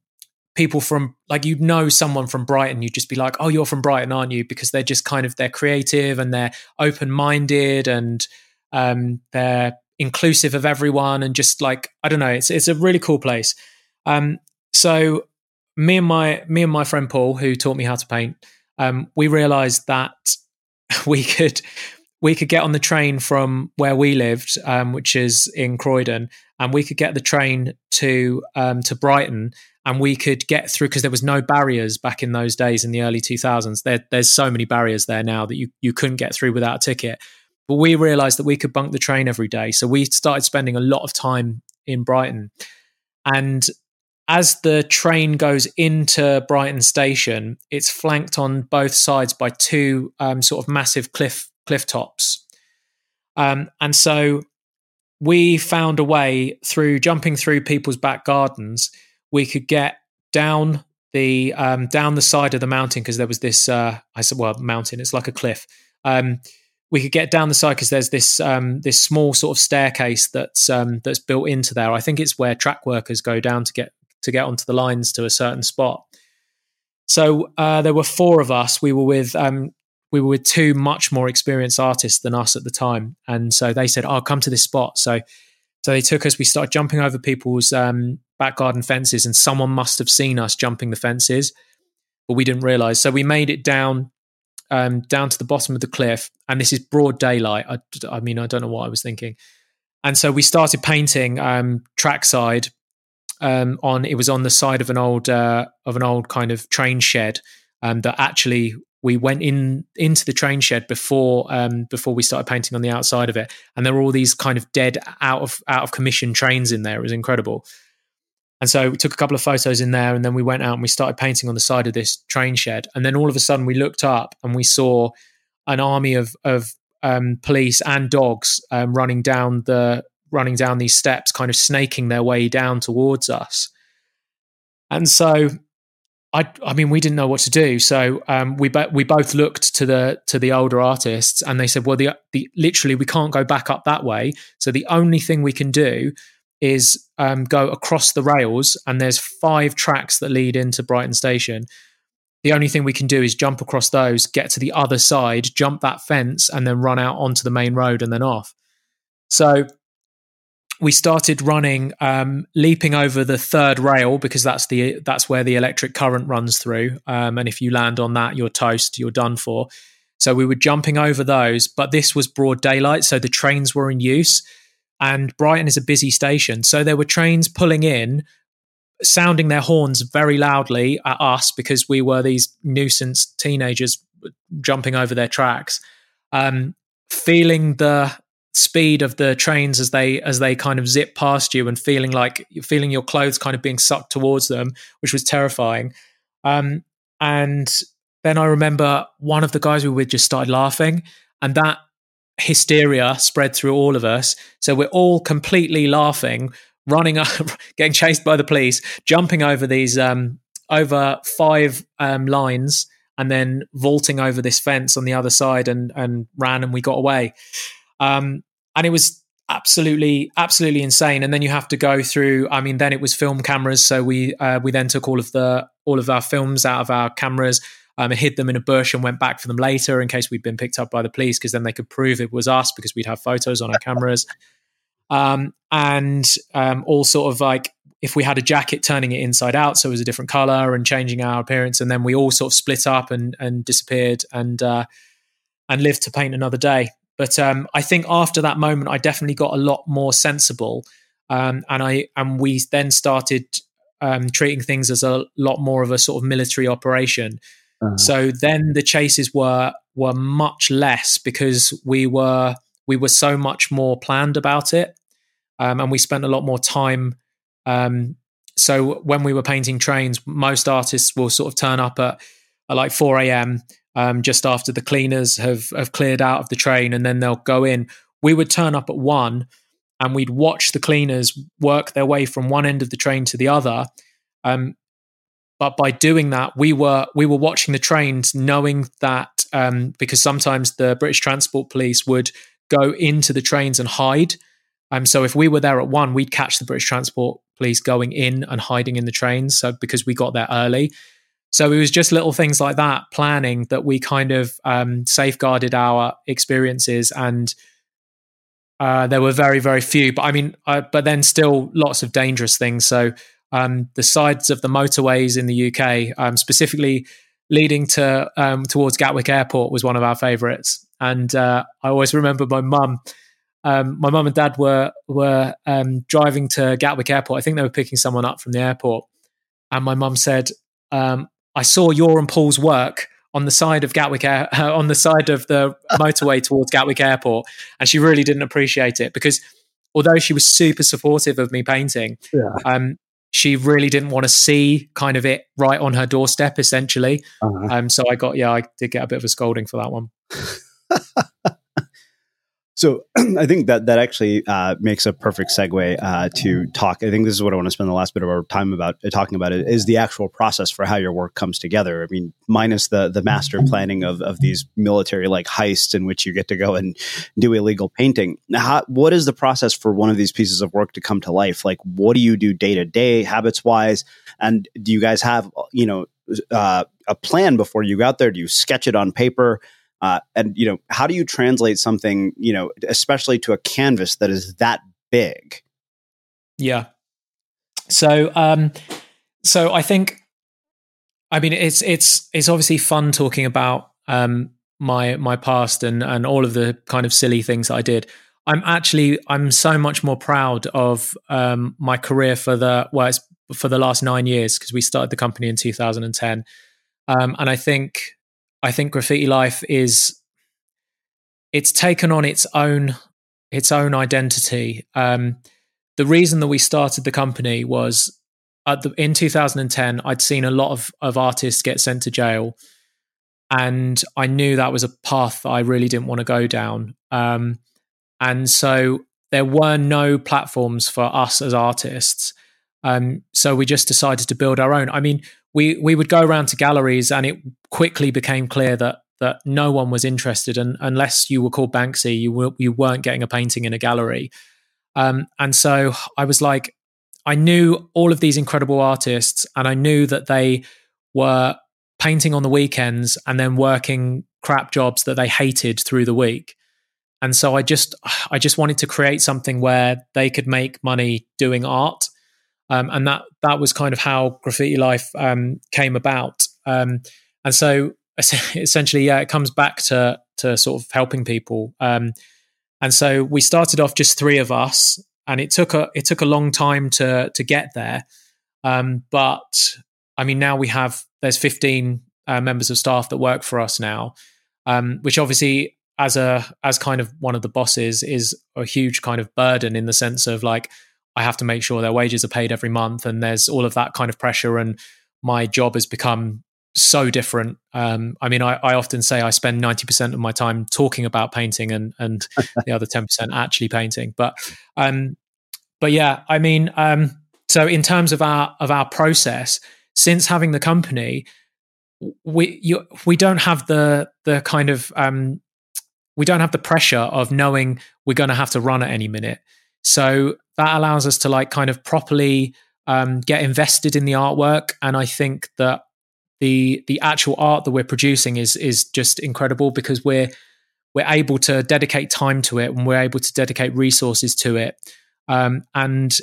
people from like you'd know someone from Brighton, you'd just be like, "Oh, you're from Brighton, aren't you?" Because they're just kind of they're creative and they're open minded and um, they're inclusive of everyone and just like I don't know, it's it's a really cool place. Um, so me and my me and my friend Paul, who taught me how to paint, um, we realised that we could we could get on the train from where we lived, um, which is in Croydon, and we could get the train to um, to Brighton, and we could get through because there was no barriers back in those days in the early 2000s. There, there's so many barriers there now that you you couldn't get through without a ticket. But we realized that we could bunk the train every day. So we started spending a lot of time in Brighton. And as the train goes into Brighton station, it's flanked on both sides by two um, sort of massive cliff cliff tops. Um, and so we found a way through jumping through people's back gardens, we could get down the um, down the side of the mountain because there was this uh, I said well mountain it's like a cliff um, we could get down the side because there's this um, this small sort of staircase that's um, that's built into there. I think it's where track workers go down to get to get onto the lines to a certain spot. So uh, there were four of us. We were with um, we were with two much more experienced artists than us at the time, and so they said, "I'll oh, come to this spot." So so they took us. We started jumping over people's um, back garden fences, and someone must have seen us jumping the fences, but we didn't realize. So we made it down um, down to the bottom of the cliff, and this is broad daylight. I, I, mean, I don't know what I was thinking. And so we started painting um, trackside um, on. It was on the side of an old uh, of an old kind of train shed um, that actually we went in into the train shed before um, before we started painting on the outside of it, and there were all these kind of dead out of out of commission trains in there. It was incredible. And so we took a couple of photos in there and then we went out and we started painting on the side of this train shed. And then all of a sudden we looked up and we saw an army of, of um, police and dogs um, running down the running down these steps, kind of snaking their way down towards us. And so I, I mean, we didn't know what to do. So um, we we both looked to the to the older artists, and they said, "Well, the, the literally we can't go back up that way. So the only thing we can do is um, go across the rails, and there's five tracks that lead into Brighton Station. The only thing we can do is jump across those, get to the other side, jump that fence, and then run out onto the main road and then off. So we started running, um, leaping over the third rail because that's the that's where the electric current runs through, um, and if you land on that, you're toast, you're done for. So we were jumping over those, but this was broad daylight, so the trains were in use and Brighton is a busy station. So there were trains pulling in, sounding their horns very loudly at us because we were these nuisance teenagers jumping over their tracks, um, feeling the speed of the trains as they as they kind of zip past you and feeling like feeling your clothes kind of being sucked towards them, which was terrifying. Um, and then I remember one of the guys we were with just started laughing, and that hysteria spread through all of us. So we're all completely laughing, running up, getting chased by the police, jumping over these um, over five um, lines, and then vaulting over this fence on the other side, and and ran, and we got away. Um, and it was absolutely absolutely insane and then you have to go through i mean then it was film cameras so we uh, we then took all of the all of our films out of our cameras um, and hid them in a bush and went back for them later in case we'd been picked up by the police because then they could prove it was us because we'd have photos on our cameras. Um, and um, all sort of like if we had a jacket turning it inside out so it was a different color and changing our appearance. And then we all sort of split up and and disappeared and uh, and lived to paint another day. But um, I think after that moment, I definitely got a lot more sensible, um, and I and we then started um, treating things as a lot more of a sort of military operation. Uh-huh. So then the chases were were much less because we were we were so much more planned about it, um, and we spent a lot more time. Um, so when we were painting trains, most artists will sort of turn up at, at like four a.m um, just after the cleaners have have cleared out of the train, and then they'll go in. We would turn up at one, and we'd watch the cleaners work their way from one end of the train to the other. Um, but by doing that, we were we were watching the trains, knowing that um, because sometimes the British Transport Police would go into the trains and hide. Um, so if we were there at one, we'd catch the British Transport Police going in and hiding in the trains. So because we got there early, so it was just little things like that, planning that we kind of um, safeguarded our experiences, and uh, there were very, very few. But I mean, uh, but then still lots of dangerous things. So um, the sides of the motorways in the UK, um, specifically leading to um, towards Gatwick Airport, was one of our favourites. And uh, I always remember my mum. Um, my mum and dad were were um, driving to Gatwick Airport. I think they were picking someone up from the airport, and my mum said, um, I saw your and Paul's work on the side of Gatwick Air, uh, on the side of the motorway towards Gatwick Airport, and she really didn't appreciate it because although she was super supportive of me painting, yeah. um, she really didn't want to see kind of it right on her doorstep, essentially. Uh-huh. Um, so I got, yeah, I did get a bit of a scolding for that one. So I think that that actually uh, makes a perfect segue uh, to talk. I think this is what I want to spend the last bit of our time about uh, talking about. It is the actual process for how your work comes together. I mean, minus the the master planning of of these military like heists in which you get to go and do illegal painting. How, what is the process for one of these pieces of work to come to life? Like, what do you do day to day, habits wise, and do you guys have you know uh, a plan before you go out there? Do you sketch it on paper? Uh, and you know, how do you translate something, you know, especially to a canvas that is that big? Yeah. So, um, so I think, I mean, it's it's it's obviously fun talking about um, my my past and and all of the kind of silly things that I did. I'm actually I'm so much more proud of um, my career for the well, it's for the last nine years because we started the company in 2010, um, and I think I think graffiti life is it's taken on its own its own identity. Um, the reason that we started the company was the, in 2010, I'd seen a lot of, of artists get sent to jail, and I knew that was a path that I really didn't want to go down. Um, and so there were no platforms for us as artists. Um, so we just decided to build our own. I mean, we we would go around to galleries, and it quickly became clear that that no one was interested, and unless you were called Banksy, you were, you weren't getting a painting in a gallery. Um, and so I was like, I knew all of these incredible artists, and I knew that they were painting on the weekends and then working crap jobs that they hated through the week. And so I just I just wanted to create something where they could make money doing art um, and that that was kind of how graffiti life um, came about. Um, and so essentially, yeah, it comes back to to sort of helping people. Um, and so we started off just three of us, and it took a it took a long time to to get there. Um, but I mean, now we have there's 15 uh, members of staff that work for us now, um, which obviously as a as kind of one of the bosses is a huge kind of burden in the sense of like I have to make sure their wages are paid every month, and there's all of that kind of pressure. And my job has become so different. Um, I mean, I, I, often say I spend ninety percent of my time talking about painting and and the other ten percent actually painting. But um, but yeah, I mean, um, so in terms of our of our process, since having the company, we you, we don't have the the kind of um, we don't have the pressure of knowing we're going to have to run at any minute. So that allows us to like kind of properly um, get invested in the artwork, and I think that the the actual art that we're producing is is just incredible because we're we're able to dedicate time to it and we're able to dedicate resources to it um, and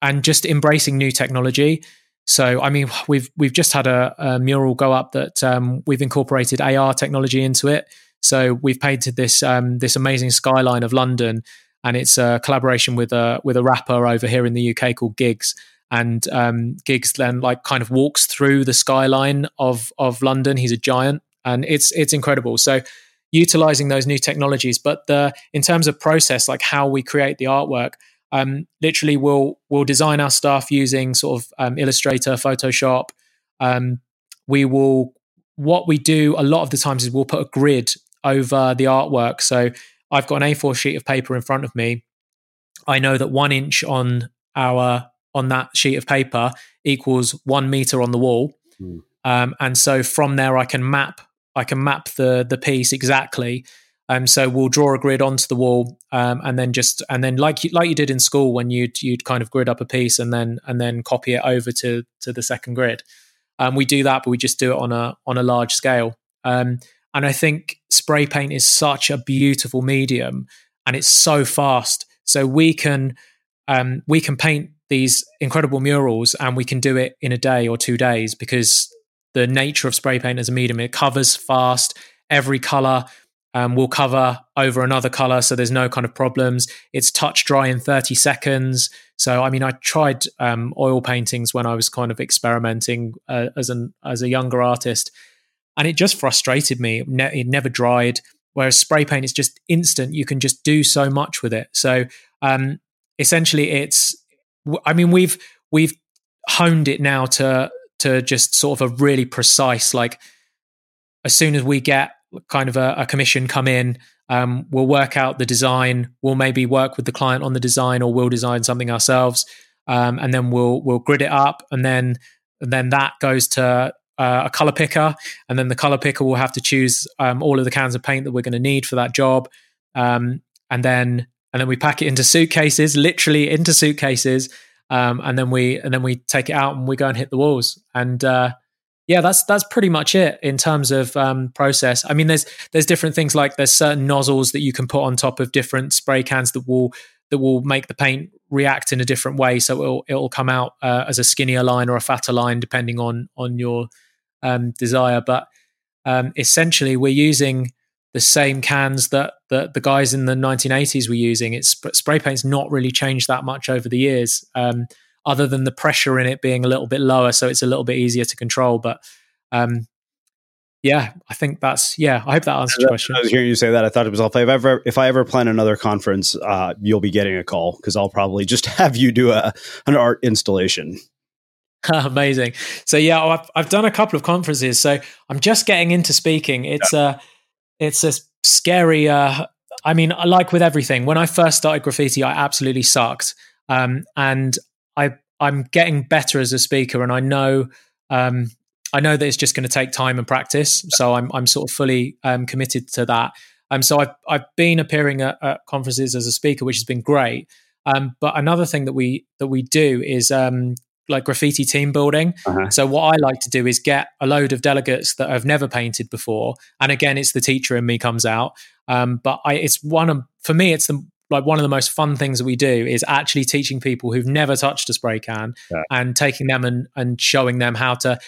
and just embracing new technology. So i mean we've we've just had a, a mural go up that um, we've incorporated ar technology into it. So we've painted this um, this amazing skyline of london and it's a collaboration with a with a rapper over here in the uk called Giggs and um, Giggs then like kind of walks through the skyline of of London. He's a giant, and it's it's incredible. So utilizing those new technologies, but the in terms of process, like how we create the artwork, um, literally we'll we'll design our stuff using sort of um, Illustrator, Photoshop. Um, we will what we do a lot of the times is we'll put a grid over the artwork. So I've got an A4 sheet of paper in front of me. I know that one inch on our on that sheet of paper equals one meter on the wall. Mm. Um, and so from there, I can map I can map the the piece exactly. Um, so we'll draw a grid onto the wall, um, and then just and then like you, like you did in school when you'd you'd kind of grid up a piece and then and then copy it over to to the second grid. Um, we do that, but we just do it on a on a large scale. Um, and I think spray paint is such a beautiful medium, and it's so fast. So we can um, we can paint these incredible murals and we can do it in a day or two days because the nature of spray paint as a medium it covers fast. Every color um, will cover over another color so there's no kind of problems. It's touch dry in 30 seconds. So i mean i tried um, oil paintings when i was kind of experimenting uh, as an as a younger artist and it just frustrated me. It, ne- it never dried. Whereas spray paint is just instant. You can just do so much with it. So um, essentially it's I mean, we've we've honed it now to to just sort of a really precise like. As soon as we get kind of a, a commission come in, um, we'll work out the design. We'll maybe work with the client on the design, or we'll design something ourselves, um, and then we'll we'll grid it up, and then and then that goes to uh, a color picker, and then the color picker will have to choose um, all of the cans of paint that we're going to need for that job, um, and then and then we pack it into suitcases, literally into suitcases, um, and then we and then we take it out and we go and hit the walls. And uh, yeah, that's that's pretty much it in terms of um, process. I mean, there's there's different things like there's certain nozzles that you can put on top of different spray cans that will that will make the paint react in a different way, so it'll it'll come out uh, as a skinnier line or a fatter line depending on on your um, desire. But um, essentially, we're using the same cans that, that the guys in the 1980s were using. It's spray paint's not really changed that much over the years, um, other than the pressure in it being a little bit lower, so it's a little bit easier to control. But um, yeah, I think that's yeah. I hope that answers your question. I was hearing you say that. I thought it was if I ever if I ever plan another conference, uh, you'll be getting a call because I'll probably just have you do a an art installation. Amazing. So yeah, I've I've done a couple of conferences. So I'm just getting into speaking. It's yeah. uh it's a scary. Uh, I mean, like with everything, when I first started graffiti, I absolutely sucked, um, and I I'm getting better as a speaker, and I know um, I know that it's just going to take time and practice. So I'm I'm sort of fully um, committed to that. Um, so I've I've been appearing at, at conferences as a speaker, which has been great. Um, but another thing that we that we do is um, like graffiti team building. Uh-huh. So what I like to do is get a load of delegates that have never painted before, and again, it's the teacher in me comes out. Um, but I, it's one of for me, it's the like one of the most fun things that we do is actually teaching people who've never touched a spray can yeah. and taking them and and showing them how to.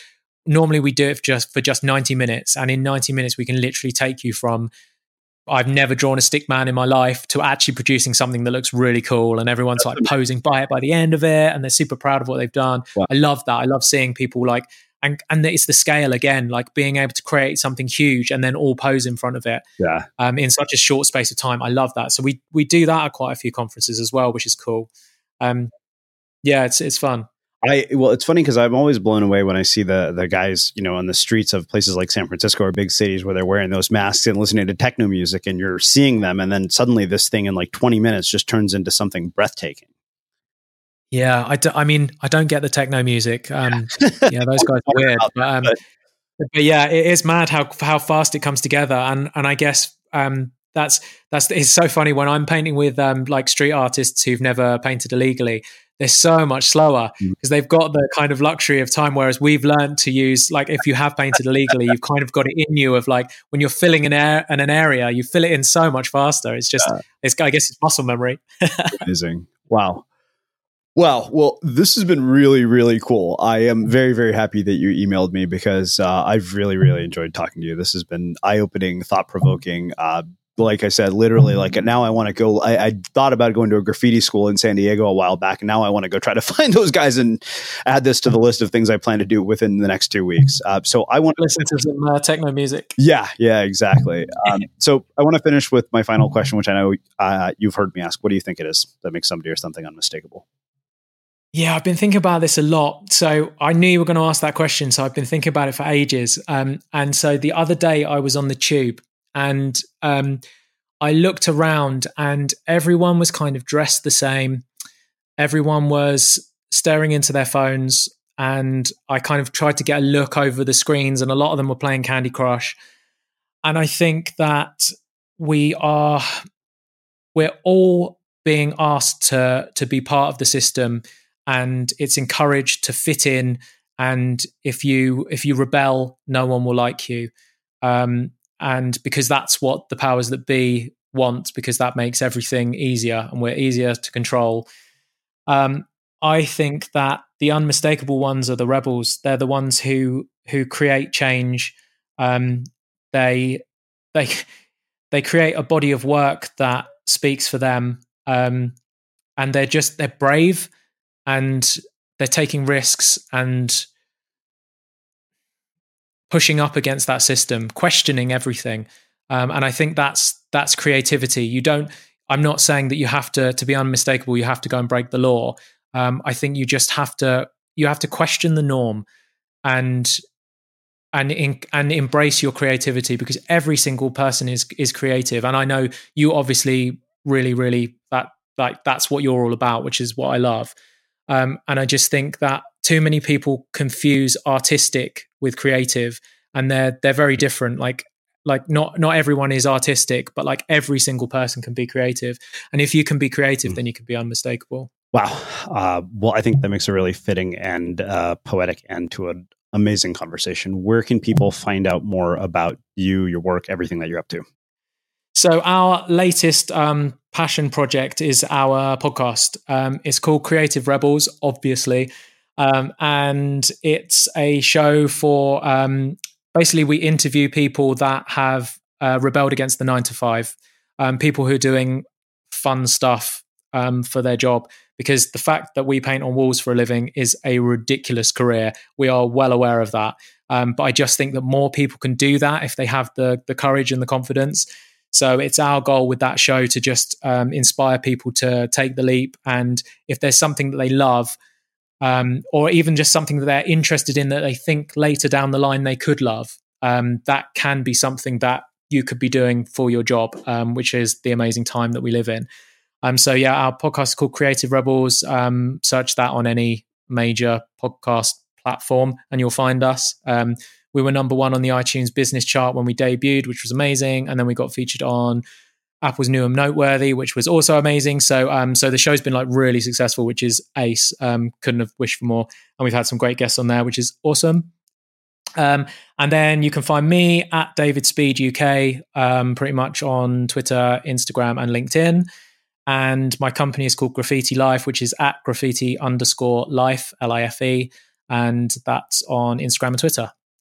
Normally, we do it for just for just ninety minutes, and in ninety minutes, we can literally take you from I've never drawn a stick man in my life to actually producing something that looks really cool and everyone's That's like amazing. posing by it by the end of it and they're super proud of what they've done. Wow. I love that. I love seeing people like and and it's the scale again, like being able to create something huge and then all pose in front of it. Yeah. Um, in such a short space of time. I love that. So we we do that at quite a few conferences as well, which is cool. Um, yeah, it's it's fun. I well, it's funny because I'm always blown away when I see the the guys, you know, on the streets of places like San Francisco or big cities where they're wearing those masks and listening to techno music, and you're seeing them, and then suddenly this thing in like 20 minutes just turns into something breathtaking. Yeah, I, do, I mean, I don't get the techno music. Um, yeah, those guys are weird. But, um, but yeah, it is mad how how fast it comes together, and and I guess um, that's that's it's so funny when I'm painting with um, like street artists who've never painted illegally. They're so much slower because mm. they've got the kind of luxury of time. Whereas we've learned to use like if you have painted illegally, you've kind of got it in you of like when you're filling an air in an area, you fill it in so much faster. It's just yeah. it's I guess it's muscle memory. Amazing. Wow. Well, well, this has been really, really cool. I am very, very happy that you emailed me because uh, I've really, really enjoyed talking to you. This has been eye opening, thought provoking. Uh, like I said, literally, like now I want to go. I, I, thought about going to a graffiti school in San Diego a while back, and now I want to go try to find those guys and add this to the list of things I plan to do within the next two weeks. Uh, so I want to listen to some uh, techno music. Yeah, yeah, exactly. Um, so I want to finish with my final question, which I know uh, you've heard me ask. What do you think it is that makes somebody or something unmistakable? Yeah, I've been thinking about this a lot. So I knew you were going to ask that question. So I've been thinking about it for ages. Um, and so the other day I was on the tube and um, I looked around and everyone was kind of dressed the same. Everyone was staring into their phones. And I kind of tried to get a look over the screens, and a lot of them were playing Candy Crush. And I think that we are, we're all being asked to, to be part of the system and it's encouraged to fit in and if you if you rebel no one will like you um, and because that's what the powers that be want because that makes everything easier and we're easier to control. Um, i think that the unmistakable ones are the rebels. They're the ones who who create change. Um, they they they create a body of work that speaks for them. Um, and they're just they're brave and they're taking risks and pushing up against that system, questioning everything. Um, and I think that's that's creativity. You don't. I'm not saying that you have to to be unmistakable. You have to go and break the law. Um, I think you just have to you have to question the norm and and in, and embrace your creativity because every single person is is creative. And I know you obviously really really that like that's what you're all about, which is what I love. Um, and I just think that too many people confuse artistic with creative, and they're they're very different. Like like not not everyone is artistic, but like every single person can be creative. And if you can be creative, mm. then you can be unmistakable. Wow. Uh, well, I think that makes a really fitting and uh, poetic end to an amazing conversation. Where can people find out more about you, your work, everything that you're up to? So our latest um, passion project is our podcast. Um, it's called Creative Rebels, obviously, um, and it's a show for um, basically we interview people that have uh, rebelled against the nine to five, um, people who are doing fun stuff um, for their job. Because the fact that we paint on walls for a living is a ridiculous career. We are well aware of that. But I just think that more people can do that if they have the the courage and the confidence. So it's our goal with that show to just um, inspire people to take the leap. And if there's something that they love, um, or even just something that they're interested in that they think later down the line they could love, um, that can be something that you could be doing for your job, um, which is the amazing time that we live in. Um, so yeah, our podcast is called Creative Rebels. Um, search that on any major podcast platform, and you'll find us. We were number one on the iTunes business chart when we debuted, which was amazing. And then we got featured on Apple's new and noteworthy, which was also amazing. So, um, so the show's been like really successful, which is ace. Um, couldn't have wished for more. And we've had some great guests on there, which is awesome. Um, and then you can find me at David Speed UK, um, pretty much on Twitter, Instagram, and LinkedIn. And my company is called Graffiti Life, which is at graffiti underscore life, L I F E. And that's on Instagram and Twitter.